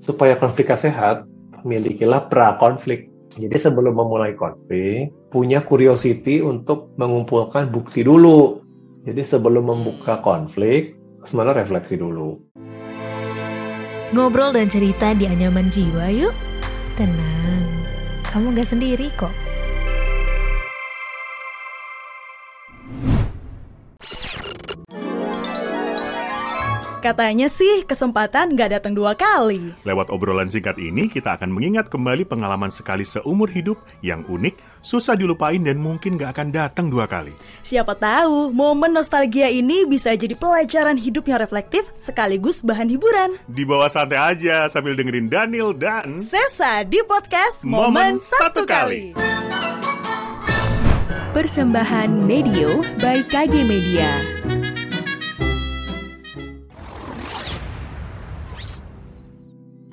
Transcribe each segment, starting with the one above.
supaya konfliknya sehat, milikilah pra-konflik. Jadi sebelum memulai konflik, punya curiosity untuk mengumpulkan bukti dulu. Jadi sebelum membuka konflik, sebenarnya refleksi dulu. Ngobrol dan cerita di anyaman jiwa yuk. Tenang, kamu gak sendiri kok. Katanya sih kesempatan nggak datang dua kali. Lewat obrolan singkat ini, kita akan mengingat kembali pengalaman sekali seumur hidup yang unik, susah dilupain dan mungkin nggak akan datang dua kali. Siapa tahu momen nostalgia ini bisa jadi pelajaran hidup yang reflektif sekaligus bahan hiburan. Di bawah santai aja sambil dengerin Daniel dan Sesa di podcast Momen, Satu Kali. Persembahan Medio by KG Media.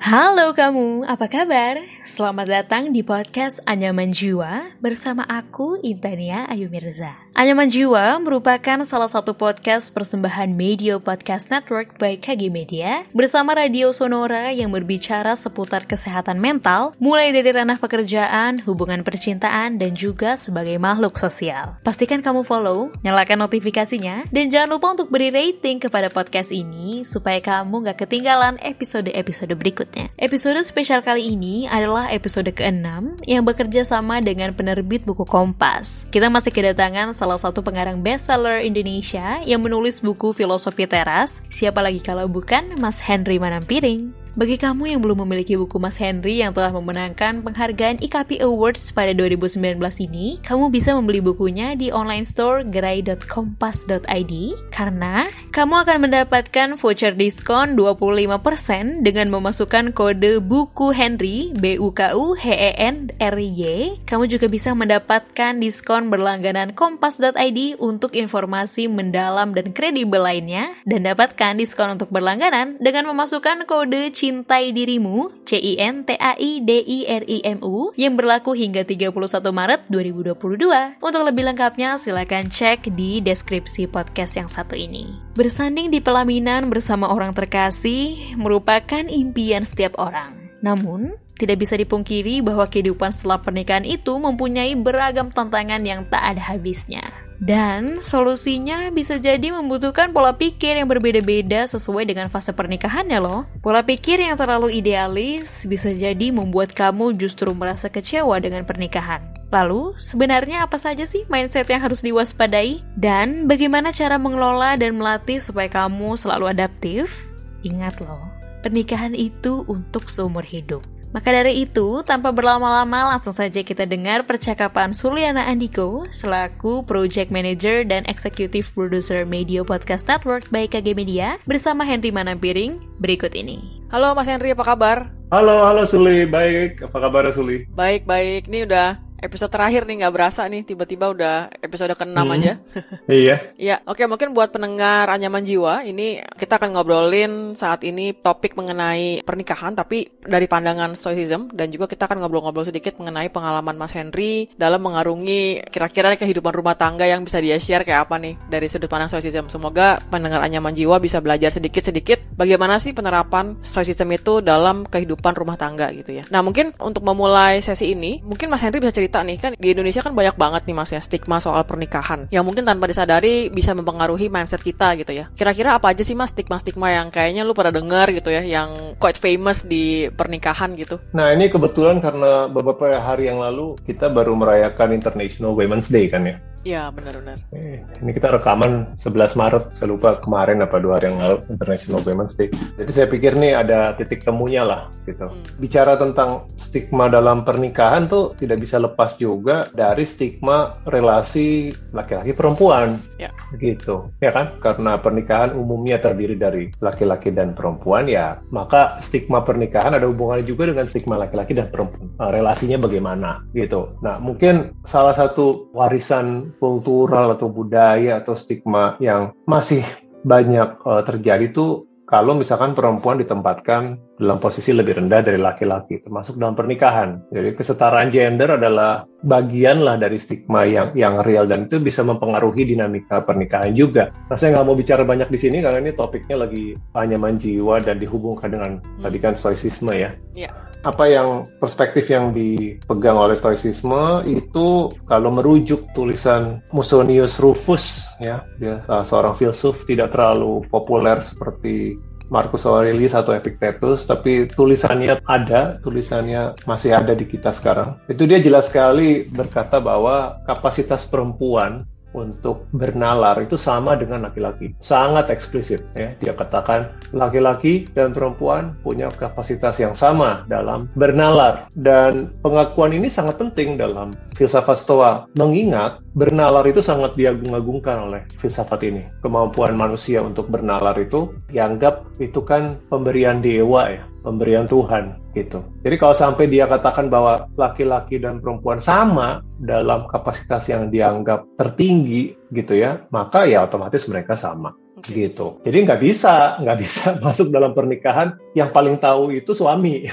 Halo kamu, apa kabar? Selamat datang di podcast Anyaman Jiwa bersama aku Intania Ayu Mirza. Anyaman Jiwa merupakan salah satu podcast persembahan Media Podcast Network by KG Media bersama Radio Sonora yang berbicara seputar kesehatan mental mulai dari ranah pekerjaan, hubungan percintaan, dan juga sebagai makhluk sosial. Pastikan kamu follow, nyalakan notifikasinya, dan jangan lupa untuk beri rating kepada podcast ini supaya kamu gak ketinggalan episode-episode berikutnya. Episode spesial kali ini adalah episode ke-6 yang bekerja sama dengan penerbit buku Kompas. Kita masih kedatangan salah satu pengarang bestseller Indonesia yang menulis buku Filosofi Teras, siapa lagi kalau bukan Mas Henry Manampiring. Bagi kamu yang belum memiliki buku Mas Henry yang telah memenangkan penghargaan IKP Awards pada 2019 ini, kamu bisa membeli bukunya di online store gerai.kompas.id karena kamu akan mendapatkan voucher diskon 25% dengan memasukkan kode buku Henry B U K U H E N R Y. Kamu juga bisa mendapatkan diskon berlangganan kompas.id untuk informasi mendalam dan kredibel lainnya dan dapatkan diskon untuk berlangganan dengan memasukkan kode Cintai Dirimu, C-I-N-T-A-I-D-I-R-I-M-U, yang berlaku hingga 31 Maret 2022. Untuk lebih lengkapnya, silakan cek di deskripsi podcast yang satu ini. Bersanding di pelaminan bersama orang terkasih merupakan impian setiap orang. Namun, tidak bisa dipungkiri bahwa kehidupan setelah pernikahan itu mempunyai beragam tantangan yang tak ada habisnya. Dan solusinya bisa jadi membutuhkan pola pikir yang berbeda-beda sesuai dengan fase pernikahannya loh. Pola pikir yang terlalu idealis bisa jadi membuat kamu justru merasa kecewa dengan pernikahan. Lalu, sebenarnya apa saja sih mindset yang harus diwaspadai? Dan bagaimana cara mengelola dan melatih supaya kamu selalu adaptif? Ingat loh, pernikahan itu untuk seumur hidup. Maka dari itu, tanpa berlama-lama langsung saja kita dengar percakapan Suliana Andiko selaku Project Manager dan Executive Producer Media Podcast Network by KG Media bersama Henry Manampiring berikut ini. Halo Mas Henry, apa kabar? Halo, halo Suli. Baik. Apa kabar Suli? Baik, baik. Ini udah episode terakhir nih nggak berasa nih tiba-tiba udah episode ke-6 hmm. aja. iya. Iya, oke mungkin buat pendengar Anyaman Jiwa ini kita akan ngobrolin saat ini topik mengenai pernikahan tapi dari pandangan stoicism dan juga kita akan ngobrol-ngobrol sedikit mengenai pengalaman Mas Henry dalam mengarungi kira-kira kehidupan rumah tangga yang bisa dia share kayak apa nih dari sudut pandang stoicism. Semoga pendengar Anyaman Jiwa bisa belajar sedikit-sedikit bagaimana sih penerapan stoicism itu dalam kehidupan rumah tangga gitu ya. Nah, mungkin untuk memulai sesi ini, mungkin Mas Henry bisa cerita cerita nih kan di Indonesia kan banyak banget nih mas ya stigma soal pernikahan yang mungkin tanpa disadari bisa mempengaruhi mindset kita gitu ya. Kira-kira apa aja sih mas stigma-stigma yang kayaknya lu pada dengar gitu ya yang quite famous di pernikahan gitu? Nah ini kebetulan karena beberapa hari yang lalu kita baru merayakan International Women's Day kan ya. Iya benar-benar. Eh, ini kita rekaman 11 Maret, saya lupa kemarin apa dua hari yang lalu International Women's Day. Jadi saya pikir nih ada titik temunya lah gitu. Hmm. Bicara tentang stigma dalam pernikahan tuh tidak bisa lepas juga dari stigma relasi laki-laki perempuan. Ya. Gitu, ya kan? Karena pernikahan umumnya terdiri dari laki-laki dan perempuan ya, maka stigma pernikahan ada hubungannya juga dengan stigma laki-laki dan perempuan. Nah, relasinya bagaimana gitu. Nah, mungkin salah satu warisan kultural atau budaya atau stigma yang masih banyak uh, terjadi itu kalau misalkan perempuan ditempatkan dalam posisi lebih rendah dari laki-laki, termasuk dalam pernikahan. Jadi kesetaraan gender adalah bagian lah dari stigma yang yang real dan itu bisa mempengaruhi dinamika pernikahan juga. Nah, saya nggak mau bicara banyak di sini karena ini topiknya lagi anyaman jiwa dan dihubungkan dengan hmm. tadi kan stoicisme ya. Yeah. Apa yang perspektif yang dipegang oleh stoicisme itu kalau merujuk tulisan Musonius Rufus ya, dia salah seorang filsuf tidak terlalu populer seperti Marcus Aurelius atau Epictetus, tapi tulisannya ada, tulisannya masih ada di kita sekarang. Itu dia jelas sekali berkata bahwa kapasitas perempuan untuk bernalar itu sama dengan laki-laki. Sangat eksplisit ya. Dia katakan laki-laki dan perempuan punya kapasitas yang sama dalam bernalar dan pengakuan ini sangat penting dalam filsafat Stoa mengingat bernalar itu sangat diagung-agungkan oleh filsafat ini. Kemampuan manusia untuk bernalar itu dianggap itu kan pemberian dewa ya pemberian Tuhan gitu. Jadi kalau sampai dia katakan bahwa laki-laki dan perempuan sama dalam kapasitas yang dianggap tertinggi gitu ya, maka ya otomatis mereka sama gitu. Jadi nggak bisa nggak bisa masuk dalam pernikahan yang paling tahu itu suami.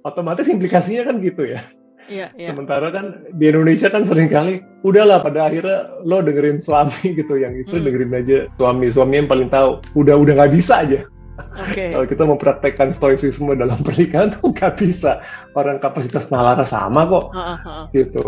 otomatis implikasinya kan gitu ya. Iya, iya. Sementara kan di Indonesia kan sering kali udahlah pada akhirnya lo dengerin suami gitu, yang istri hmm. dengerin aja suami, suami yang paling tahu. Udah udah nggak bisa aja. Okay. Kalau kita mempraktekkan stoicisme dalam pernikahan tuh nggak bisa. Orang kapasitas nalara sama kok. Uh, uh, uh. Gitu.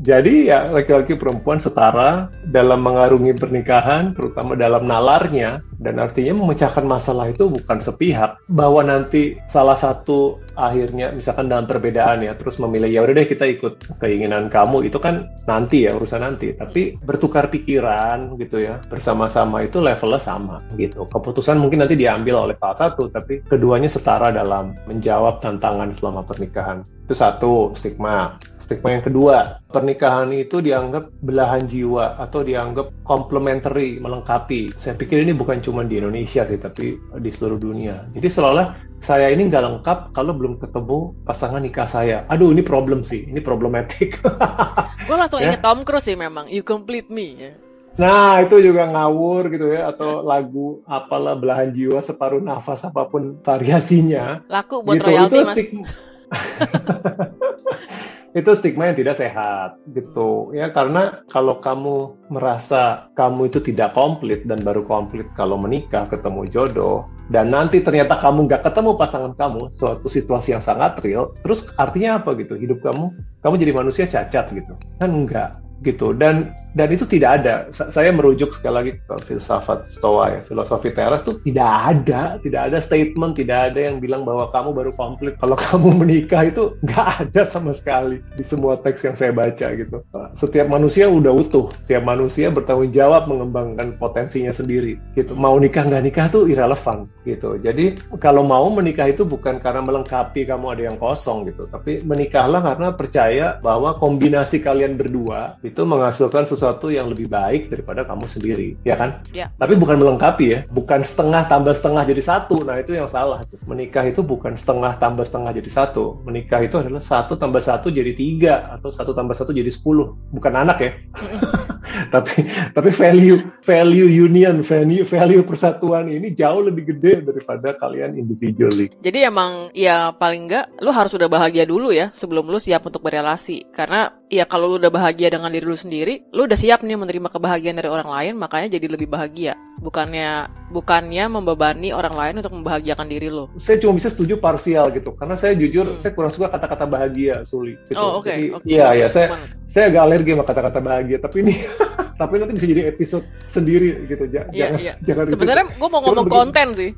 Jadi ya laki-laki perempuan setara dalam mengarungi pernikahan, terutama dalam nalarnya, dan artinya memecahkan masalah itu bukan sepihak. Bahwa nanti salah satu akhirnya, misalkan dalam perbedaan ya, terus memilih ya udah deh kita ikut keinginan kamu itu kan nanti ya urusan nanti. Tapi bertukar pikiran gitu ya, bersama-sama itu levelnya sama gitu. Keputusan mungkin nanti diambil oleh salah satu, tapi keduanya setara dalam menjawab tantangan selama pernikahan. Itu satu stigma. Stigma yang kedua, pernikahan itu dianggap belahan jiwa atau dianggap complementary, melengkapi. Saya pikir ini bukan cuma di Indonesia sih, tapi di seluruh dunia. Jadi seolah saya ini nggak lengkap kalau belum ketemu pasangan nikah saya. Aduh, ini problem sih, ini problematik. Gue langsung ya? inget Tom Cruise sih memang, You Complete Me. Ya. Nah, itu juga ngawur gitu ya atau lagu apalah belahan jiwa separuh nafas apa pun variasinya. Laku buat gitu. royalti, Mas. itu stigma yang tidak sehat gitu. Ya karena kalau kamu merasa kamu itu tidak komplit dan baru komplit kalau menikah ketemu jodoh dan nanti ternyata kamu nggak ketemu pasangan kamu suatu situasi yang sangat real terus artinya apa gitu? Hidup kamu kamu jadi manusia cacat gitu. Kan enggak gitu. Dan dan itu tidak ada. Saya merujuk sekali lagi ke filsafat stoa ya. Filosofi teras itu tidak ada. Tidak ada statement tidak ada yang bilang bahwa kamu baru komplit. Kalau kamu menikah itu nggak ada sama sekali di semua teks yang saya baca gitu. Setiap manusia udah utuh. Setiap manusia bertanggung jawab mengembangkan potensinya sendiri. Gitu. Mau nikah nggak nikah tuh irrelevant gitu. Jadi kalau mau menikah itu bukan karena melengkapi kamu ada yang kosong gitu. Tapi menikahlah karena percaya bahwa kombinasi kalian berdua itu menghasilkan sesuatu yang lebih baik daripada kamu sendiri, ya kan? Ya. Tapi bukan melengkapi ya, bukan setengah tambah setengah jadi satu. Nah itu yang salah. Menikah itu bukan setengah tambah setengah jadi satu. Menikah itu adalah satu tambah satu jadi tiga atau satu tambah satu jadi sepuluh. Bukan anak ya. tapi tapi value value union, value value persatuan ini jauh lebih gede daripada kalian individually. Jadi emang ya paling enggak lu harus udah bahagia dulu ya sebelum lu siap untuk berrelasi. Karena ya kalau lu udah bahagia dengan diri lu sendiri, lu udah siap nih menerima kebahagiaan dari orang lain, makanya jadi lebih bahagia. Bukannya bukannya membebani orang lain untuk membahagiakan diri lu. Saya cuma bisa setuju parsial gitu, karena saya jujur hmm. saya kurang suka kata-kata bahagia, Suli. Gitu. Oh oke. Okay. Iya okay. ya saya saya agak alergi sama kata-kata bahagia, tapi ini tapi nanti bisa jadi episode sendiri gitu. J yeah, jangan yeah. jangan. Sebenarnya gue mau ngomong konten sih.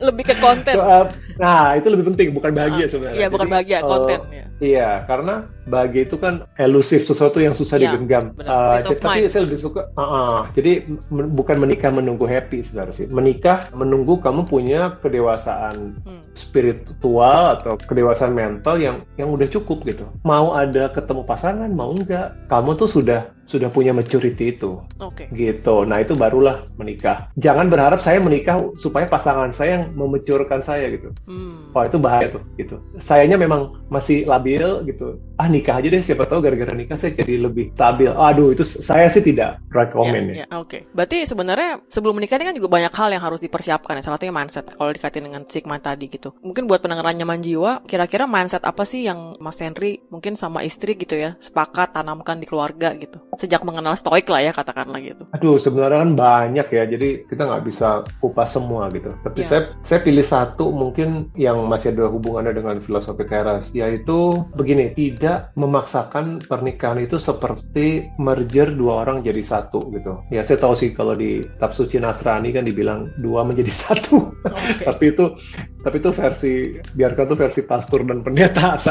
lebih ke konten. So, uh, nah itu lebih penting bukan bahagia uh, sebenarnya. Iya bukan bahagia, konten. Uh, Iya, karena bahagia itu kan elusif, sesuatu yang susah ya, digenggam. Uh, tapi saya lebih suka, uh, uh, jadi bukan menikah menunggu happy sebenarnya sih. Menikah menunggu kamu punya kedewasaan hmm. spiritual atau kedewasaan mental yang yang udah cukup gitu. Mau ada ketemu pasangan, mau enggak, kamu tuh sudah sudah punya maturity itu. Oke. Okay. Gitu. Nah, itu barulah menikah. Jangan berharap saya menikah supaya pasangan saya yang memecurkan saya gitu. Hmm. Wah, itu bahaya tuh gitu. Sayanya memang masih labil gitu. Ah, nikah aja deh siapa tahu gara-gara nikah saya jadi lebih stabil aduh itu saya sih tidak rekomend ya, ya. oke okay. berarti sebenarnya sebelum menikah ini kan juga banyak hal yang harus dipersiapkan ya salah satunya mindset kalau dikaitkan dengan stigma tadi gitu mungkin buat pendengar nyaman jiwa kira-kira mindset apa sih yang Mas Henry mungkin sama istri gitu ya sepakat tanamkan di keluarga gitu sejak mengenal stoik lah ya katakanlah gitu aduh sebenarnya kan banyak ya jadi kita nggak bisa kupas semua gitu tapi ya. saya saya pilih satu mungkin yang masih ada hubungannya dengan filosofi teras yaitu begini tidak memaksakan pernikahan itu seperti merger dua orang jadi satu gitu. Ya saya tahu sih kalau di kitab suci Nasrani kan dibilang dua menjadi satu. Okay. tapi itu tapi itu versi biarkan tuh versi pastor dan pendeta.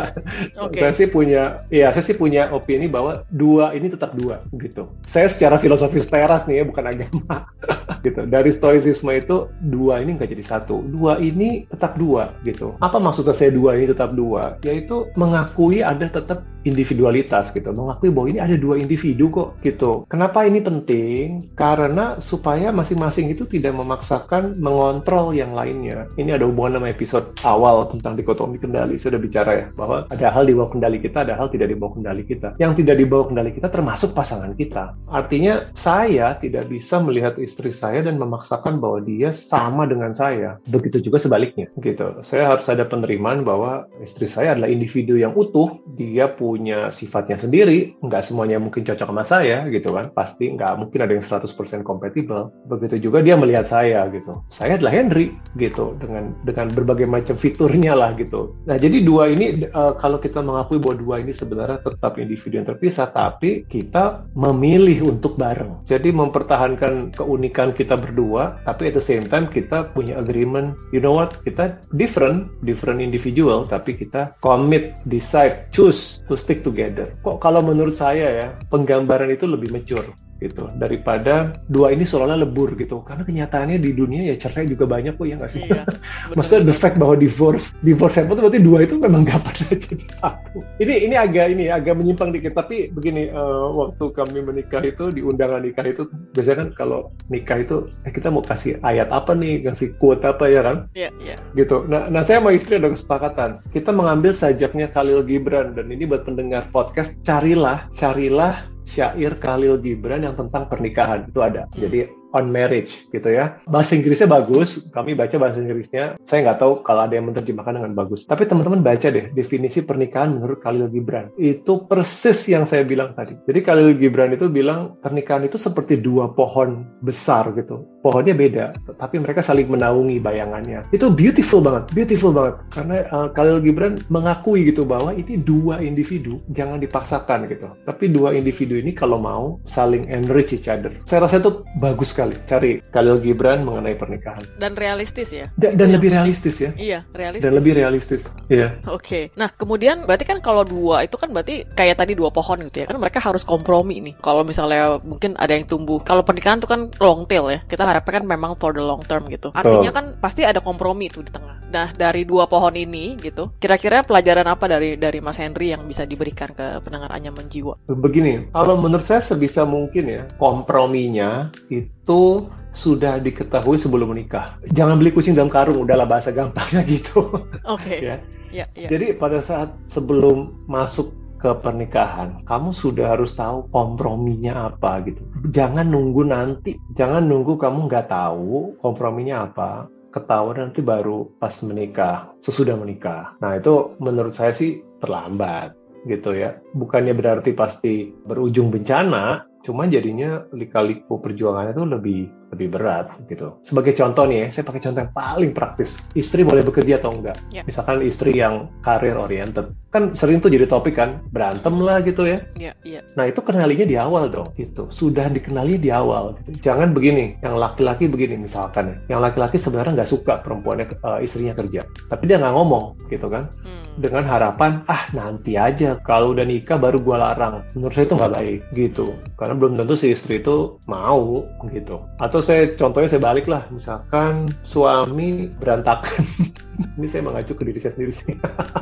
Okay. Saya sih punya ya saya sih punya opini bahwa dua ini tetap dua gitu. Saya secara filosofis teras nih ya bukan agama gitu. Dari stoicisme itu dua ini nggak jadi satu. Dua ini tetap dua gitu. Apa maksudnya saya dua ini tetap dua? Yaitu mengakui ada tetap individualitas gitu, mengakui bahwa ini ada dua individu kok gitu. Kenapa ini penting? Karena supaya masing-masing itu tidak memaksakan mengontrol yang lainnya. Ini ada hubungan sama episode awal tentang dikotomi kendali. Saya sudah bicara ya bahwa ada hal di bawah kendali kita, ada hal tidak di bawah kendali kita. Yang tidak di bawah kendali kita termasuk pasangan kita. Artinya saya tidak bisa melihat istri saya dan memaksakan bahwa dia sama dengan saya. Begitu juga sebaliknya gitu. Saya harus ada penerimaan bahwa istri saya adalah individu yang utuh, dia punya punya sifatnya sendiri, nggak semuanya mungkin cocok sama saya gitu kan, pasti nggak mungkin ada yang 100% kompatibel. Begitu juga dia melihat saya gitu. Saya adalah Henry gitu dengan dengan berbagai macam fiturnya lah gitu. Nah jadi dua ini uh, kalau kita mengakui bahwa dua ini sebenarnya tetap individu yang terpisah, tapi kita memilih untuk bareng. Jadi mempertahankan keunikan kita berdua, tapi at the same time kita punya agreement. You know what? Kita different, different individual, tapi kita commit, decide, choose to stick together. Kok kalau menurut saya ya, penggambaran itu lebih mature gitu. Daripada dua ini seolah-olah lebur gitu. Karena kenyataannya di dunia ya cerai juga banyak kok ya nggak sih? Iya, maksudnya the fact bahwa divorce divorce itu berarti dua itu memang gak pernah jadi satu. Ini ini agak ini agak menyimpang dikit tapi begini uh, waktu kami menikah itu di undangan nikah itu biasanya kan kalau nikah itu eh, kita mau kasih ayat apa nih? Kasih quote apa ya kan? Iya yeah, yeah. gitu. Nah nah saya sama istri ada kesepakatan. Kita mengambil sajaknya Khalil Gibran. Dan ini buat pendengar podcast carilah carilah syair Khalil Gibran yang tentang pernikahan. Itu ada. Jadi on marriage gitu ya. Bahasa Inggrisnya bagus, kami baca bahasa Inggrisnya. Saya nggak tahu kalau ada yang menerjemahkan dengan bagus. Tapi teman-teman baca deh definisi pernikahan menurut Khalil Gibran. Itu persis yang saya bilang tadi. Jadi Khalil Gibran itu bilang pernikahan itu seperti dua pohon besar gitu. Pohonnya beda, tapi mereka saling menaungi bayangannya. Itu beautiful banget, beautiful banget. Karena uh, Khalil Gibran mengakui gitu bahwa ini dua individu, jangan dipaksakan gitu. Tapi dua individu ini kalau mau saling enrich each other. Saya rasa itu bagus sekali cari Khalil Gibran mengenai pernikahan. Dan realistis ya? Da dan lebih realistis ya? Iya, realistis. Dan lebih realistis, iya. Oke, okay. nah kemudian berarti kan kalau dua itu kan berarti kayak tadi dua pohon gitu ya, kan mereka harus kompromi nih. Kalau misalnya mungkin ada yang tumbuh, kalau pernikahan itu kan long tail ya, kita harapkan kan memang for the long term gitu. Artinya kan pasti ada kompromi itu di tengah. Nah dari dua pohon ini gitu, kira-kira pelajaran apa dari dari Mas Henry yang bisa diberikan ke pendengar anyaman jiwa? Begini, kalau menurut saya sebisa mungkin ya komprominya itu itu sudah diketahui sebelum menikah. Jangan beli kucing dalam karung, udahlah bahasa gampangnya gitu. Oke. Okay. ya. Ya, ya. Jadi pada saat sebelum masuk ke pernikahan, kamu sudah harus tahu komprominya apa gitu. Jangan nunggu nanti, jangan nunggu kamu nggak tahu komprominya apa, ketahuan nanti baru pas menikah, sesudah menikah. Nah itu menurut saya sih terlambat gitu ya. Bukannya berarti pasti berujung bencana, cuman jadinya lika-liku perjuangannya tuh lebih lebih berat gitu. Sebagai contoh nih ya, saya pakai contoh yang paling praktis. Istri boleh bekerja atau enggak? Yeah. Misalkan istri yang karir oriented, kan sering tuh jadi topik kan, berantem lah gitu ya. Yeah, yeah. Nah itu kenalinya di awal dong, gitu. Sudah dikenali di awal. Gitu. Jangan begini, yang laki-laki begini misalkan ya. Yang laki-laki sebenarnya nggak suka perempuannya uh, istrinya kerja, tapi dia nggak ngomong gitu kan. Hmm. Dengan harapan, ah nanti aja kalau udah nikah baru gua larang. Menurut saya itu nggak baik gitu, karena belum tentu si istri itu mau gitu. Atau atau saya contohnya saya balik lah. Misalkan suami berantakan. Ini saya mengacu ke diri saya sendiri sih.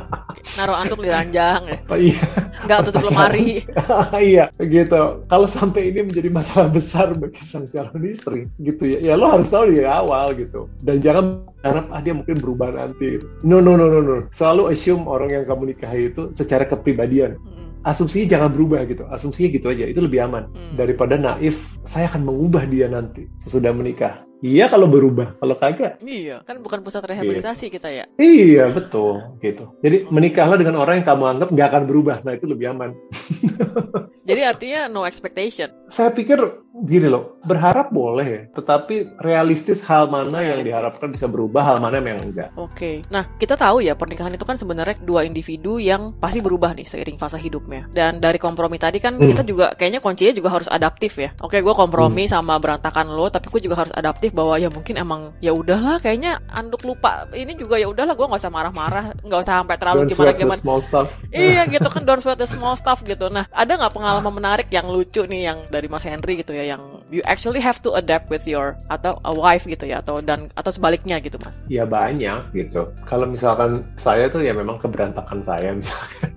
Naruh antuk di ranjang ya. Oh, iya. Nggak tutup lemari. Iya gitu. Kalau sampai ini menjadi masalah besar bagi sang calon istri gitu ya. Ya lo harus tahu dari awal gitu. Dan jangan harap ah dia mungkin berubah nanti. No no no no no. Selalu assume orang yang kamu nikahi itu secara kepribadian. Hmm asumsinya jangan berubah gitu. Asumsinya gitu aja itu lebih aman. Hmm. daripada naif saya akan mengubah dia nanti sesudah menikah iya kalau berubah kalau kagak Iya, kan bukan pusat rehabilitasi kita ya. iya betul gitu jadi menikahlah dengan orang yang kamu anggap nggak akan berubah nah itu lebih aman Jadi artinya no expectation. saya pikir gini loh berharap boleh ya tetapi realistis hal mana yang Realistis. diharapkan bisa berubah hal mana yang enggak Oke. Nah, kita tahu ya pernikahan itu kan sebenarnya dua individu yang pasti berubah nih seiring fase hidupnya. Dan dari kompromi tadi kan Hmm. kita juga kayaknya kuncinya juga harus adaptif ya. Oke, gue kompromi sama berantakan lo, tapi gue juga harus adaptif bahwa ya mungkin emang ya udahlah kayaknya anduk lupa ini juga ya udahlah gue nggak usah marah-marah, nggak usah sampai terlalu Don't gimana gimana. small stuff Iya gitu kan don't sweat the small stuff gitu. Nah ada nggak pengalaman menarik yang lucu nih yang dari Mas Henry gitu ya yang you actually have to adapt with your atau a wife gitu ya atau dan atau sebaliknya gitu Mas. Ya banyak gitu. Kalau misalkan saya tuh ya memang keberantakan saya misalkan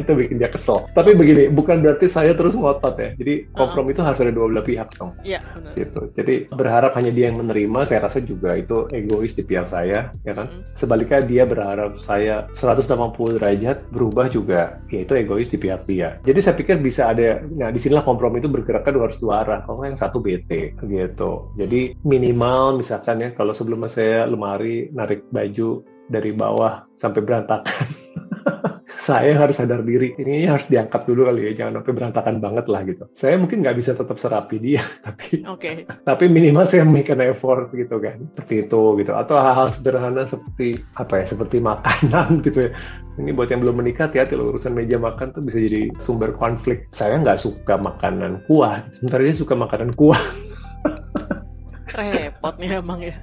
itu bikin dia kesel. Tapi begini, bukan berarti saya terus ngotot ya. Jadi kompromi itu harus ada dua belah pihak dong. Iya benar. Gitu. Jadi berharap hanya dia yang menerima, saya rasa juga itu egois di pihak saya, ya kan. Mm-mm. Sebaliknya dia berharap saya 180 derajat berubah juga, ya itu egois di pihak dia. Jadi saya pikir bisa ada, nah di sinilah kompromi itu bergerak kan harus dua arah. Kalau yang satu bete gitu. Jadi minimal misalkan ya, kalau sebelumnya saya lemari narik baju dari bawah sampai berantakan. saya harus sadar diri, ini harus diangkat dulu kali ya, jangan sampai berantakan banget lah gitu. Saya mungkin nggak bisa tetap serapi dia, tapi Oke. tapi minimal saya make an effort gitu kan seperti itu gitu atau hal-hal sederhana seperti apa ya seperti makanan gitu ya ini buat yang belum menikah hati-hati loh urusan meja makan tuh bisa jadi sumber konflik saya nggak suka makanan kuah sementara dia suka makanan kuah Repot nih emang ya.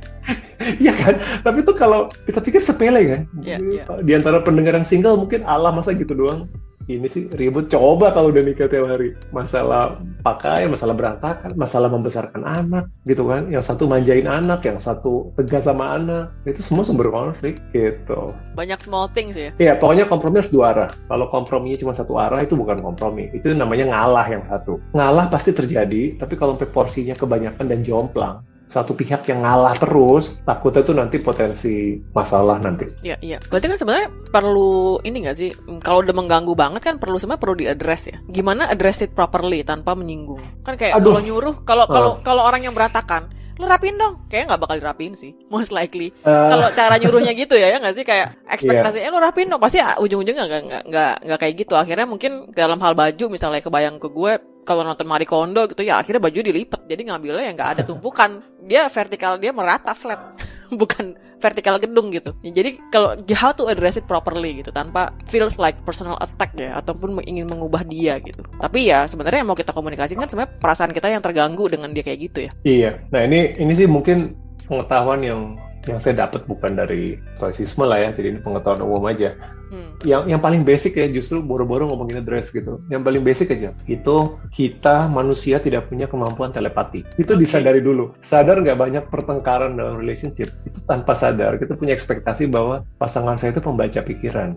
Iya kan tapi tuh kalau kita pikir sepele kan Iya, iya. di antara pendengar yang single mungkin Allah masa gitu doang ini sih ribut coba kalau udah nikah tiap hari masalah pakaian masalah berantakan masalah membesarkan anak gitu kan yang satu manjain anak yang satu tegas sama anak itu semua sumber konflik gitu Banyak small things ya. Iya, pokoknya kompromi harus dua arah. Kalau komprominya cuma satu arah itu bukan kompromi. Itu namanya ngalah yang satu. Ngalah pasti terjadi, tapi kalau porsinya kebanyakan dan jomplang, satu pihak yang ngalah terus, takutnya tuh nanti potensi masalah nanti. Iya iya. Berarti kan sebenarnya perlu ini nggak sih? Kalau udah mengganggu banget kan perlu sebenarnya perlu diaddress ya. Gimana address it properly tanpa menyinggung? Kan kayak kalau nyuruh kalau kalau kalau orang yang berantakan lu rapiin dong. Kayaknya nggak bakal dirapiin sih most likely. Eh, kalau cara nyuruhnya gitu ya ya nggak sih? Kayak ekspektasi eh lu rapiin dong. Pasti ah, ujung-ujungnya nggak nggak nggak nggak kayak gitu. Akhirnya mungkin dalam hal baju misalnya kebayang ke gue kalau nonton Marie Kondo gitu ya akhirnya baju dilipat jadi ngambilnya yang nggak ada tumpukan dia vertikal dia merata flat. Bukan vertikal gedung gitu. Jadi kalau how to address it properly gitu tanpa feels like personal attack ya ataupun ingin mengubah dia gitu. Tapi ya sebenarnya yang mau kita komunikasikan sebenarnya perasaan kita yang terganggu dengan dia kayak gitu ya. Iya. Nah ini ini sih mungkin pengetahuan yang yang saya dapat bukan dari stoicisme lah ya, jadi ini pengetahuan umum aja. hmm. yang yang paling basic ya justru boro-boro ngomongin address gitu. Yang paling basic aja itu kita manusia tidak punya kemampuan telepati. Itu Oke. disadari dulu. Sadar nggak banyak pertengkaran dalam relationship itu tanpa sadar kita punya ekspektasi bahwa pasangan saya itu pembaca pikiran.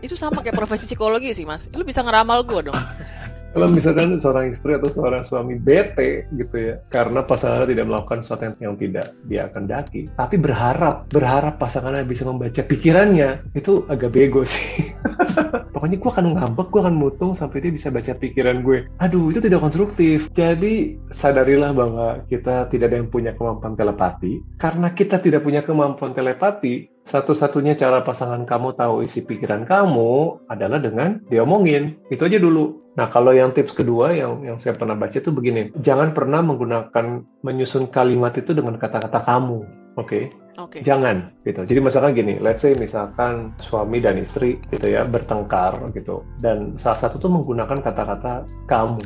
itu sama kayak profesi psikologi sih mas lu bisa ngeramal gue dong Kalau misalkan seorang istri atau seorang suami bete gitu ya, karena pasangannya tidak melakukan sesuatu yang, yang tidak dia kendaki, tapi berharap, berharap pasangannya bisa membaca pikirannya, itu agak bego sih. Pokoknya gue akan ngambek, gue akan mutung sampai dia bisa baca pikiran gue. Aduh, itu tidak konstruktif. Jadi sadarilah bahwa kita tidak ada yang punya kemampuan telepati. Karena kita tidak punya kemampuan telepati, satu-satunya cara pasangan kamu tahu isi pikiran kamu adalah dengan diomongin. Itu aja dulu. Nah, kalau yang tips kedua yang yang saya pernah baca itu begini, jangan pernah menggunakan menyusun kalimat itu dengan kata-kata kamu. Oke, oke jangan gitu. Jadi misalkan gini, let's say misalkan suami dan istri gitu ya bertengkar gitu, dan salah satu tuh menggunakan kata-kata kamu.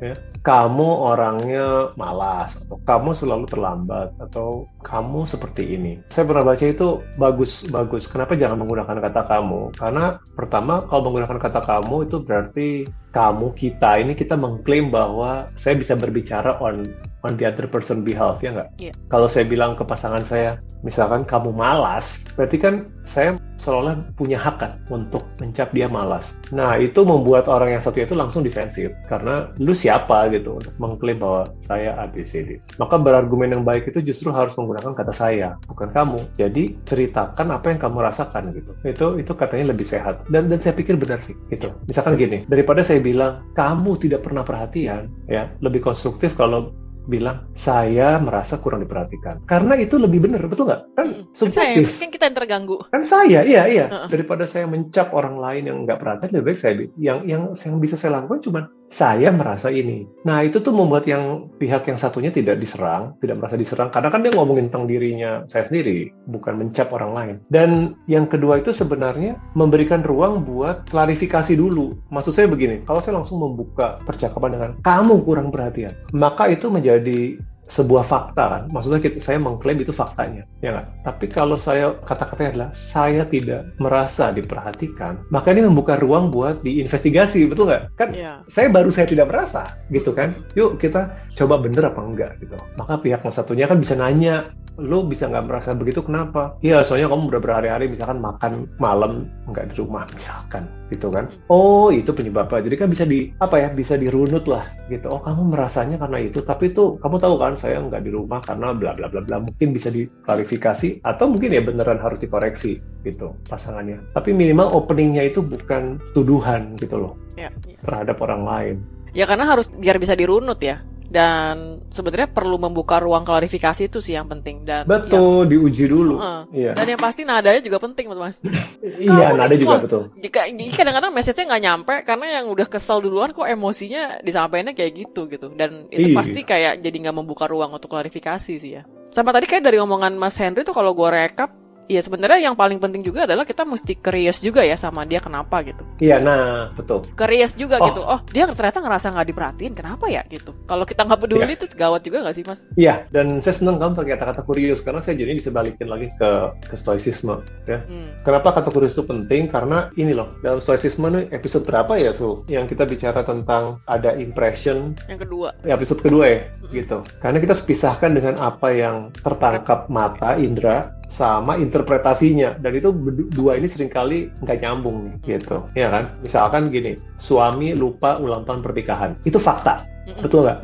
Ya. Kamu orangnya malas, atau kamu selalu terlambat, atau kamu seperti ini. Saya pernah baca itu bagus, bagus. Kenapa jangan menggunakan kata kamu? Karena pertama, kalau menggunakan kata kamu itu berarti kamu kita ini kita mengklaim bahwa saya bisa berbicara on on the other person behalf ya nggak? Iya. Kalau saya bilang ke pasangan saya, misalkan kamu malas, berarti kan saya seolah-olah punya hak kan untuk mencap dia malas. Nah, itu membuat orang yang satu itu langsung defensif karena lu siapa gitu untuk mengklaim bahwa saya ABCD. Maka berargumen yang baik itu justru harus menggunakan kata saya, bukan kamu. Jadi ceritakan apa yang kamu rasakan gitu. Itu itu katanya lebih sehat. Dan dan saya pikir benar sih gitu. Misalkan gini, daripada saya bilang kamu tidak pernah perhatian, ya lebih konstruktif kalau bilang saya merasa kurang diperhatikan. Karena itu lebih benar betul nggak? Kan Kan saya, subjektif kan kita yang terganggu. kan saya iya iya. Heeh. daripada saya mencap orang lain yang nggak perhatian lebih baik saya yang yang yang bisa saya lakukan cuma saya merasa ini. Nah itu tuh membuat yang pihak yang satunya tidak diserang tidak merasa diserang. Karena kan dia ngomongin tentang dirinya saya sendiri bukan mencap orang lain. Dan yang kedua itu sebenarnya memberikan ruang buat klarifikasi dulu. Maksud saya begini kalau saya langsung membuka percakapan dengan kamu kurang perhatian maka itu menjadi sebuah fakta kan. Maksudnya kita, saya mengklaim itu faktanya ya nggak tapi kalau saya kata-katanya adalah saya tidak merasa diperhatikan maka ini membuka ruang buat diinvestigasi betul nggak? Kan Iya. saya baru saya tidak merasa gitu kan? Yuk kita coba bener apa enggak gitu. Maka pihak yang satunya kan bisa nanya lo bisa nggak merasa begitu? Kenapa? Iya soalnya kamu udah berhari-hari misalkan makan malam nggak di rumah misalkan gitu kan? Oh itu penyebabnya jadi kan bisa di apa ya bisa dirunut lah gitu. Oh kamu merasanya karena itu tapi itu kamu tahu kan saya nggak di rumah karena bla bla bla bla mungkin bisa diklarifikasi atau mungkin ya beneran harus dikoreksi gitu pasangannya tapi minimal openingnya itu bukan tuduhan gitu loh Ya, ya. terhadap orang lain Ya karena harus biar bisa dirunut ya. Dan sebenarnya perlu membuka ruang klarifikasi itu sih yang penting dan betul diuji dulu Heeh. iya yang- dan yang pasti nadanya juga penting, Mas. iya nada juga betul Jika kadang-kadang message-nya nggak nyampe karena yang udah kesel duluan kok emosinya disampaikannya kayak gitu gitu. Dan itu Iya. pasti kayak jadi nggak membuka ruang untuk klarifikasi sih ya. Sama tadi kayak dari omongan Mas Henry tuh kalau gue rekap Iya sebenarnya yang paling penting juga adalah kita mesti curious juga ya sama dia kenapa gitu. iya nah betul Curious juga Oh. gitu. Oh dia ternyata ngerasa nggak diperhatiin. Kenapa ya gitu? Kalau kita nggak peduli itu gawat juga nggak sih mas? Iya, dan saya senang kamu pakai kata-kata kurios karena saya jadi bisa balikin lagi ke, ke stoicisme. Ya. Hmm. Kenapa kata kurios itu penting? Karena ini loh, dalam stoicisme nih episode berapa ya, Su? Yang kita bicara tentang ada impression, Yang kedua. ya, episode kedua ya, Mm-mm. gitu. Karena kita harus pisahkan dengan apa yang tertangkap mata, indera, sama interpretasinya. Dan itu dua ini sering kali nggak nyambung nih, gitu. Ya kan? Misalkan gini, suami lupa ulang tahun pernikahan. Itu fakta. Mm-mm. Betul nggak?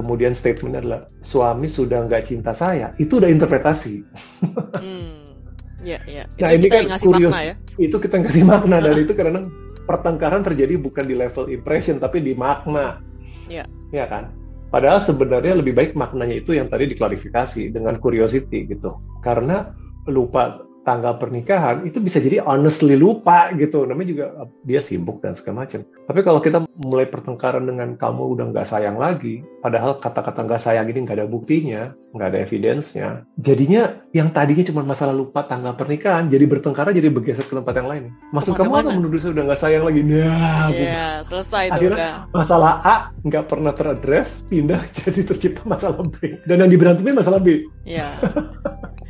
Kemudian statementnya adalah suami sudah nggak cinta saya. Itu udah interpretasi. Hmm. Ya, ya. Itu Nah, ini kita kan yang ngasih kurios. makna ya. Itu kita kasih makna dan itu karena pertengkaran terjadi bukan di level impression tapi di makna. Iya. Ya kan? Padahal sebenarnya lebih baik maknanya itu yang tadi diklarifikasi dengan curiosity gitu. Karena lupa tanggal pernikahan itu bisa jadi honestly lupa gitu. Namanya juga dia sibuk dan segala macam. Tapi kalau kita mulai pertengkaran dengan kamu udah nggak sayang lagi, padahal kata-kata nggak sayang ini nggak ada buktinya, nggak ada evidence-nya. Jadinya yang tadinya cuma masalah lupa tanggal pernikahan, jadi bertengkar jadi bergeser ke tempat yang lain. Maksud kamu apa menuduh saya udah nggak sayang lagi? Nah, Iya, selesai itu Akhirnya- udah. masalah A nggak pernah teradres, pindah jadi tercipta masalah B. Dan yang diberantemin masalah B. Iya.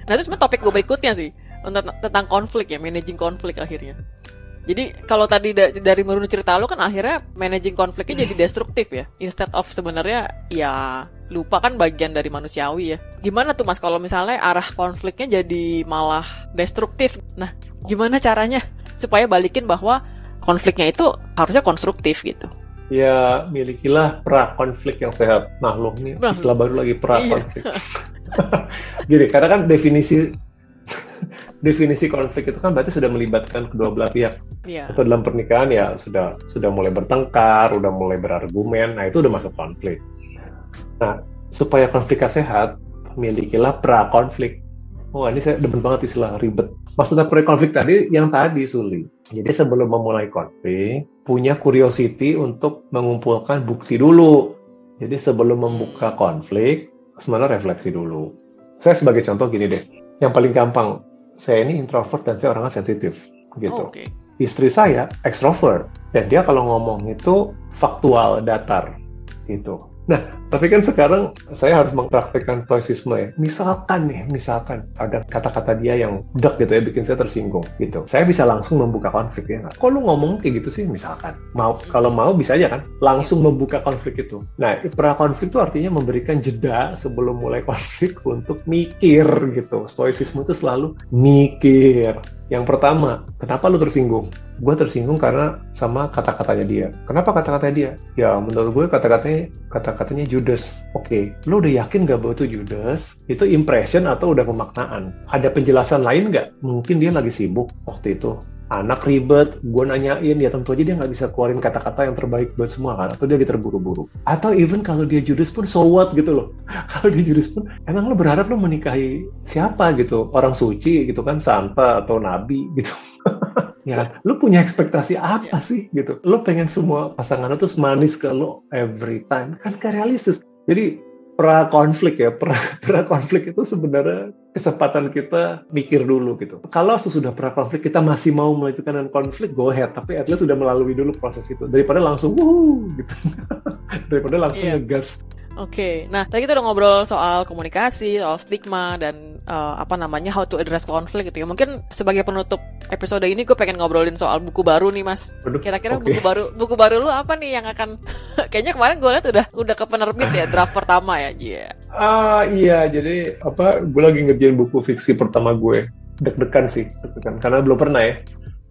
Nah, itu sebenarnya topik gue berikutnya sih. Tentang, tentang konflik ya, managing konflik akhirnya. Jadi kalau tadi da- dari merunut cerita lo kan akhirnya managing konfliknya jadi destruktif ya. Instead of sebenarnya ya lupa kan bagian dari manusiawi ya. Gimana tuh Mas kalau misalnya arah konfliknya jadi malah destruktif? Nah, gimana caranya supaya balikin bahwa konfliknya itu harusnya konstruktif gitu. Ya, milikilah pra konflik yang sehat. Nah, lo ini Nah. istilah baru lagi pra Iya. konflik. Gini, karena kan definisi definisi konflik itu kan berarti sudah melibatkan kedua belah pihak. Iya. Atau dalam pernikahan ya sudah sudah mulai bertengkar, udah mulai berargumen. Nah, itu udah masuk konflik. Nah, supaya konfliknya sehat, milikilah pra konflik. Wah, ini saya demen banget istilah ribet. Maksudnya pre konflik tadi yang tadi Suli. Jadi sebelum memulai konflik, punya curiosity untuk mengumpulkan bukti dulu. Jadi sebelum membuka konflik, sebenarnya refleksi dulu. Saya sebagai contoh gini deh, yang paling gampang, saya ini introvert dan saya orangnya sensitif, gitu. Oh, Oke. Istri saya extrovert dan dia kalau ngomong itu faktual, datar, gitu. Nah, tapi kan sekarang saya harus mempraktikkan stoicisme ya. Misalkan nih, misalkan ada kata-kata dia yang dek gitu ya, bikin saya tersinggung gitu. Saya bisa langsung membuka konflik ya? Kok lu ngomong kayak gitu sih misalkan? Mau, kalau mau bisa aja kan? Langsung membuka konflik itu. Nah, pra konflik itu artinya memberikan jeda sebelum mulai konflik untuk mikir gitu. Stoicisme itu selalu mikir. Yang pertama, kenapa lu tersinggung? Gue tersinggung karena sama kata-katanya dia. Kenapa kata-katanya dia? Ya menurut gue kata-katanya kata-katanya Judas. Oke, okay. lu udah yakin gak bahwa itu Judas? Itu impression atau udah pemaknaan? Ada penjelasan lain nggak? Mungkin dia lagi sibuk waktu itu. Anak ribet, gue nanyain, ya tentu aja dia nggak bisa keluarin kata-kata yang terbaik buat semua kan? Atau dia lagi terburu-buru. Atau even kalau dia Judas pun so what gitu loh. kalau dia Judas pun, emang lu berharap lu menikahi siapa gitu? Orang suci gitu kan? Santa atau Nabi gitu. ya. Lu punya ekspektasi apa yeah. sih gitu? Lu pengen semua pasangan itu manis ke lu every time. Kan gak realistis. Jadi pra konflik ya pra, pra konflik itu sebenarnya kesempatan kita mikir dulu gitu. Kalau sesudah pra konflik kita masih mau melanjutkan konflik go ahead. Tapi at least sudah melalui dulu proses itu. Daripada langsung wuh gitu. Daripada langsung yeah. ngegas Oke, okay. nah tadi kita udah ngobrol soal komunikasi, soal stigma dan uh, apa namanya how to address conflict gitu ya. Mungkin sebagai penutup episode ini gue pengen ngobrolin soal buku baru nih mas. Kira-kira okay. buku baru buku baru lu apa nih yang akan? Kayaknya kemarin gue lihat udah udah ke penerbit ya draft pertama ya. Iya. Yeah. Ah iya, jadi apa? Gue lagi ngerjain buku fiksi pertama gue. Deg-degan sih, deg-degan karena belum pernah ya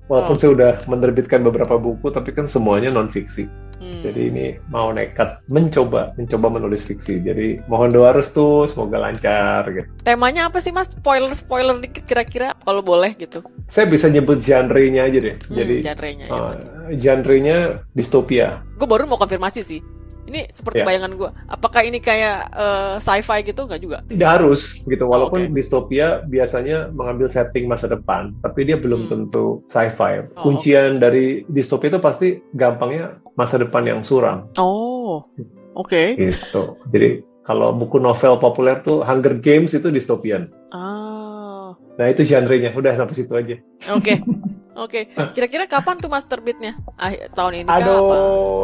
Walaupun oh. saya udah menerbitkan beberapa buku, tapi kan semuanya non fiksi. Hmm. Jadi ini mau nekat mencoba, mencoba menulis fiksi. Jadi mohon doa restu, semoga lancar gitu. Temanya apa sih mas? Spoiler spoiler dikit kira-kira kalau boleh gitu. Saya bisa nyebut genre-nya aja deh. Hmm, Jadi genre-nya. Ya, uh, genre-nya distopia. Gue baru mau konfirmasi sih. Ini seperti yeah. bayangan gue. Apakah ini kayak uh, sci-fi gitu nggak juga? Tidak harus gitu. Walaupun oh, okay. distopia biasanya mengambil setting masa depan, tapi dia belum hmm. tentu sci-fi. Oh, Kuncian okay. dari distopia itu pasti gampangnya masa depan yang suram. Oh, oke. Okay. Gitu. Jadi kalau buku novel populer tuh Hunger Games itu distopian. Ah. Nah itu genrenya. Udah sampai situ aja. Oke. Okay. Oke, okay. kira-kira kapan tuh mas terbitnya? Ah, tahun ini Aduh,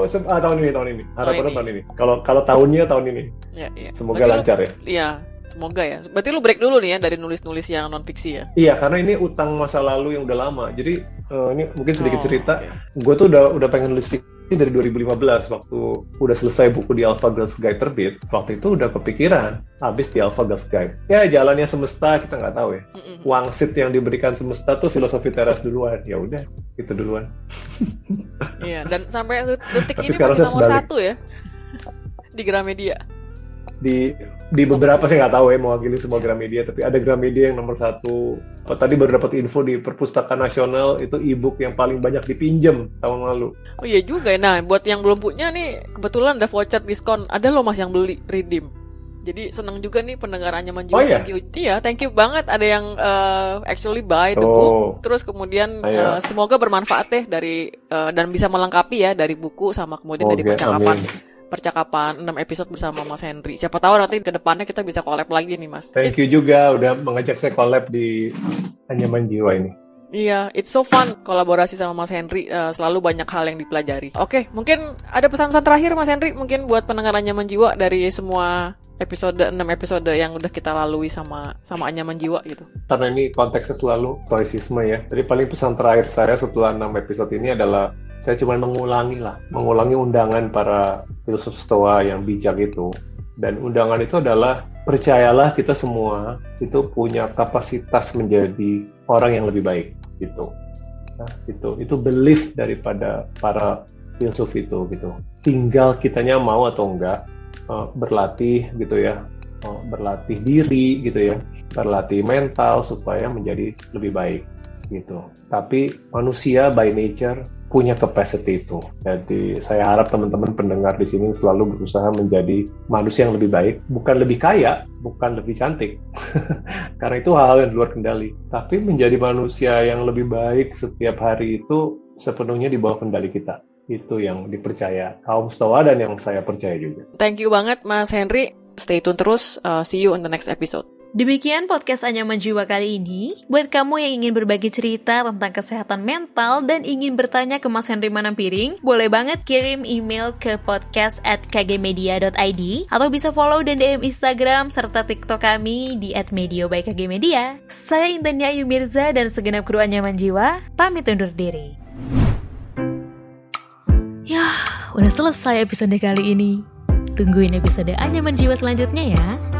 apa? Ah, tahun ini, tahun ini. Harapannya tahun ini. Kalau kalau tahunnya tahun ini. Ya, ya. Semoga Berarti lancar lu, ya. Iya, semoga ya. Berarti lu break dulu nih ya dari nulis-nulis yang non fiksi ya? Iya, karena ini utang masa lalu yang udah lama. Jadi uh, ini mungkin sedikit oh, cerita. Okay. Gue tuh udah udah pengen nulis fiksi ini dari 2015 waktu udah selesai buku di Alpha Girls Guide terbit waktu itu udah kepikiran habis di Alpha Girls Guide. Ya jalannya semesta kita nggak tahu ya. Wangsit yang diberikan semesta tuh filosofi teras duluan. Ya udah itu duluan. Iya dan sampai detik ini masih nomor satu ya di Gramedia. Di di beberapa saya nggak tahu ya mewakili semua Gramedia tapi ada Gramedia yang nomor satu tadi baru dapat info di perpustakaan nasional itu ebook yang paling banyak dipinjam tahun lalu oh iya juga ya nah buat yang belum punya nih kebetulan ada voucher diskon ada loh mas yang beli redeem jadi seneng juga nih pendengarannya menjual. Oh, iya? Thank you. Iya, thank you banget ada yang uh, actually buy the oh. book. Terus kemudian uh, semoga bermanfaat deh dari uh, dan bisa melengkapi ya dari buku sama kemudian okay, dari percakapan. Amin percakapan 6 episode bersama Mas Henry. Siapa tahu nanti ke depannya kita bisa collab lagi nih, Mas. Thank you juga udah mengajak saya collab di Anyaman Jiwa ini. Iya, it's so fun kolaborasi sama Mas Henry. Uh, selalu banyak hal yang dipelajari. Oke, okay, mungkin ada pesan-pesan terakhir Mas Henry mungkin buat pendengar Anyaman Jiwa dari semua episode 6 episode yang udah kita lalui sama sama anyaman jiwa gitu. Karena ini konteksnya selalu stoicisme ya. Jadi paling pesan terakhir saya setelah 6 episode ini adalah saya cuma mengulangi lah, mengulangi undangan para filsuf stoa yang bijak itu. Dan undangan itu adalah percayalah kita semua itu punya kapasitas menjadi orang yang lebih baik gitu. Nah, itu itu belief daripada para filsuf itu gitu. Tinggal kitanya mau atau enggak uh, berlatih gitu ya, uh, berlatih diri gitu ya, berlatih mental supaya menjadi lebih baik gitu. Tapi manusia by nature punya capacity itu. Jadi saya harap teman-teman pendengar di sini selalu berusaha menjadi manusia yang lebih baik, bukan lebih kaya, bukan lebih cantik. Karena itu hal-hal yang luar kendali. Tapi menjadi manusia yang lebih baik setiap hari itu sepenuhnya di bawah kendali kita. Itu yang dipercaya kaum Stoa dan yang saya percaya juga. Thank you banget Mas Henry. Stay tune terus. Uh, see you in the next episode. Demikian podcast Anyaman Jiwa kali ini. Buat kamu yang ingin berbagi cerita tentang kesehatan mental dan ingin bertanya ke Mas Henry Manampiring, boleh banget kirim email ke podcast at kgmedia.id atau bisa follow dan DM Instagram serta TikTok kami di at medio by kgmedia. Saya Intanya Ayu Mirza dan segenap kru Anyaman Jiwa, pamit undur diri. Yah, udah selesai episode kali ini. Tungguin episode Anyaman Jiwa selanjutnya ya.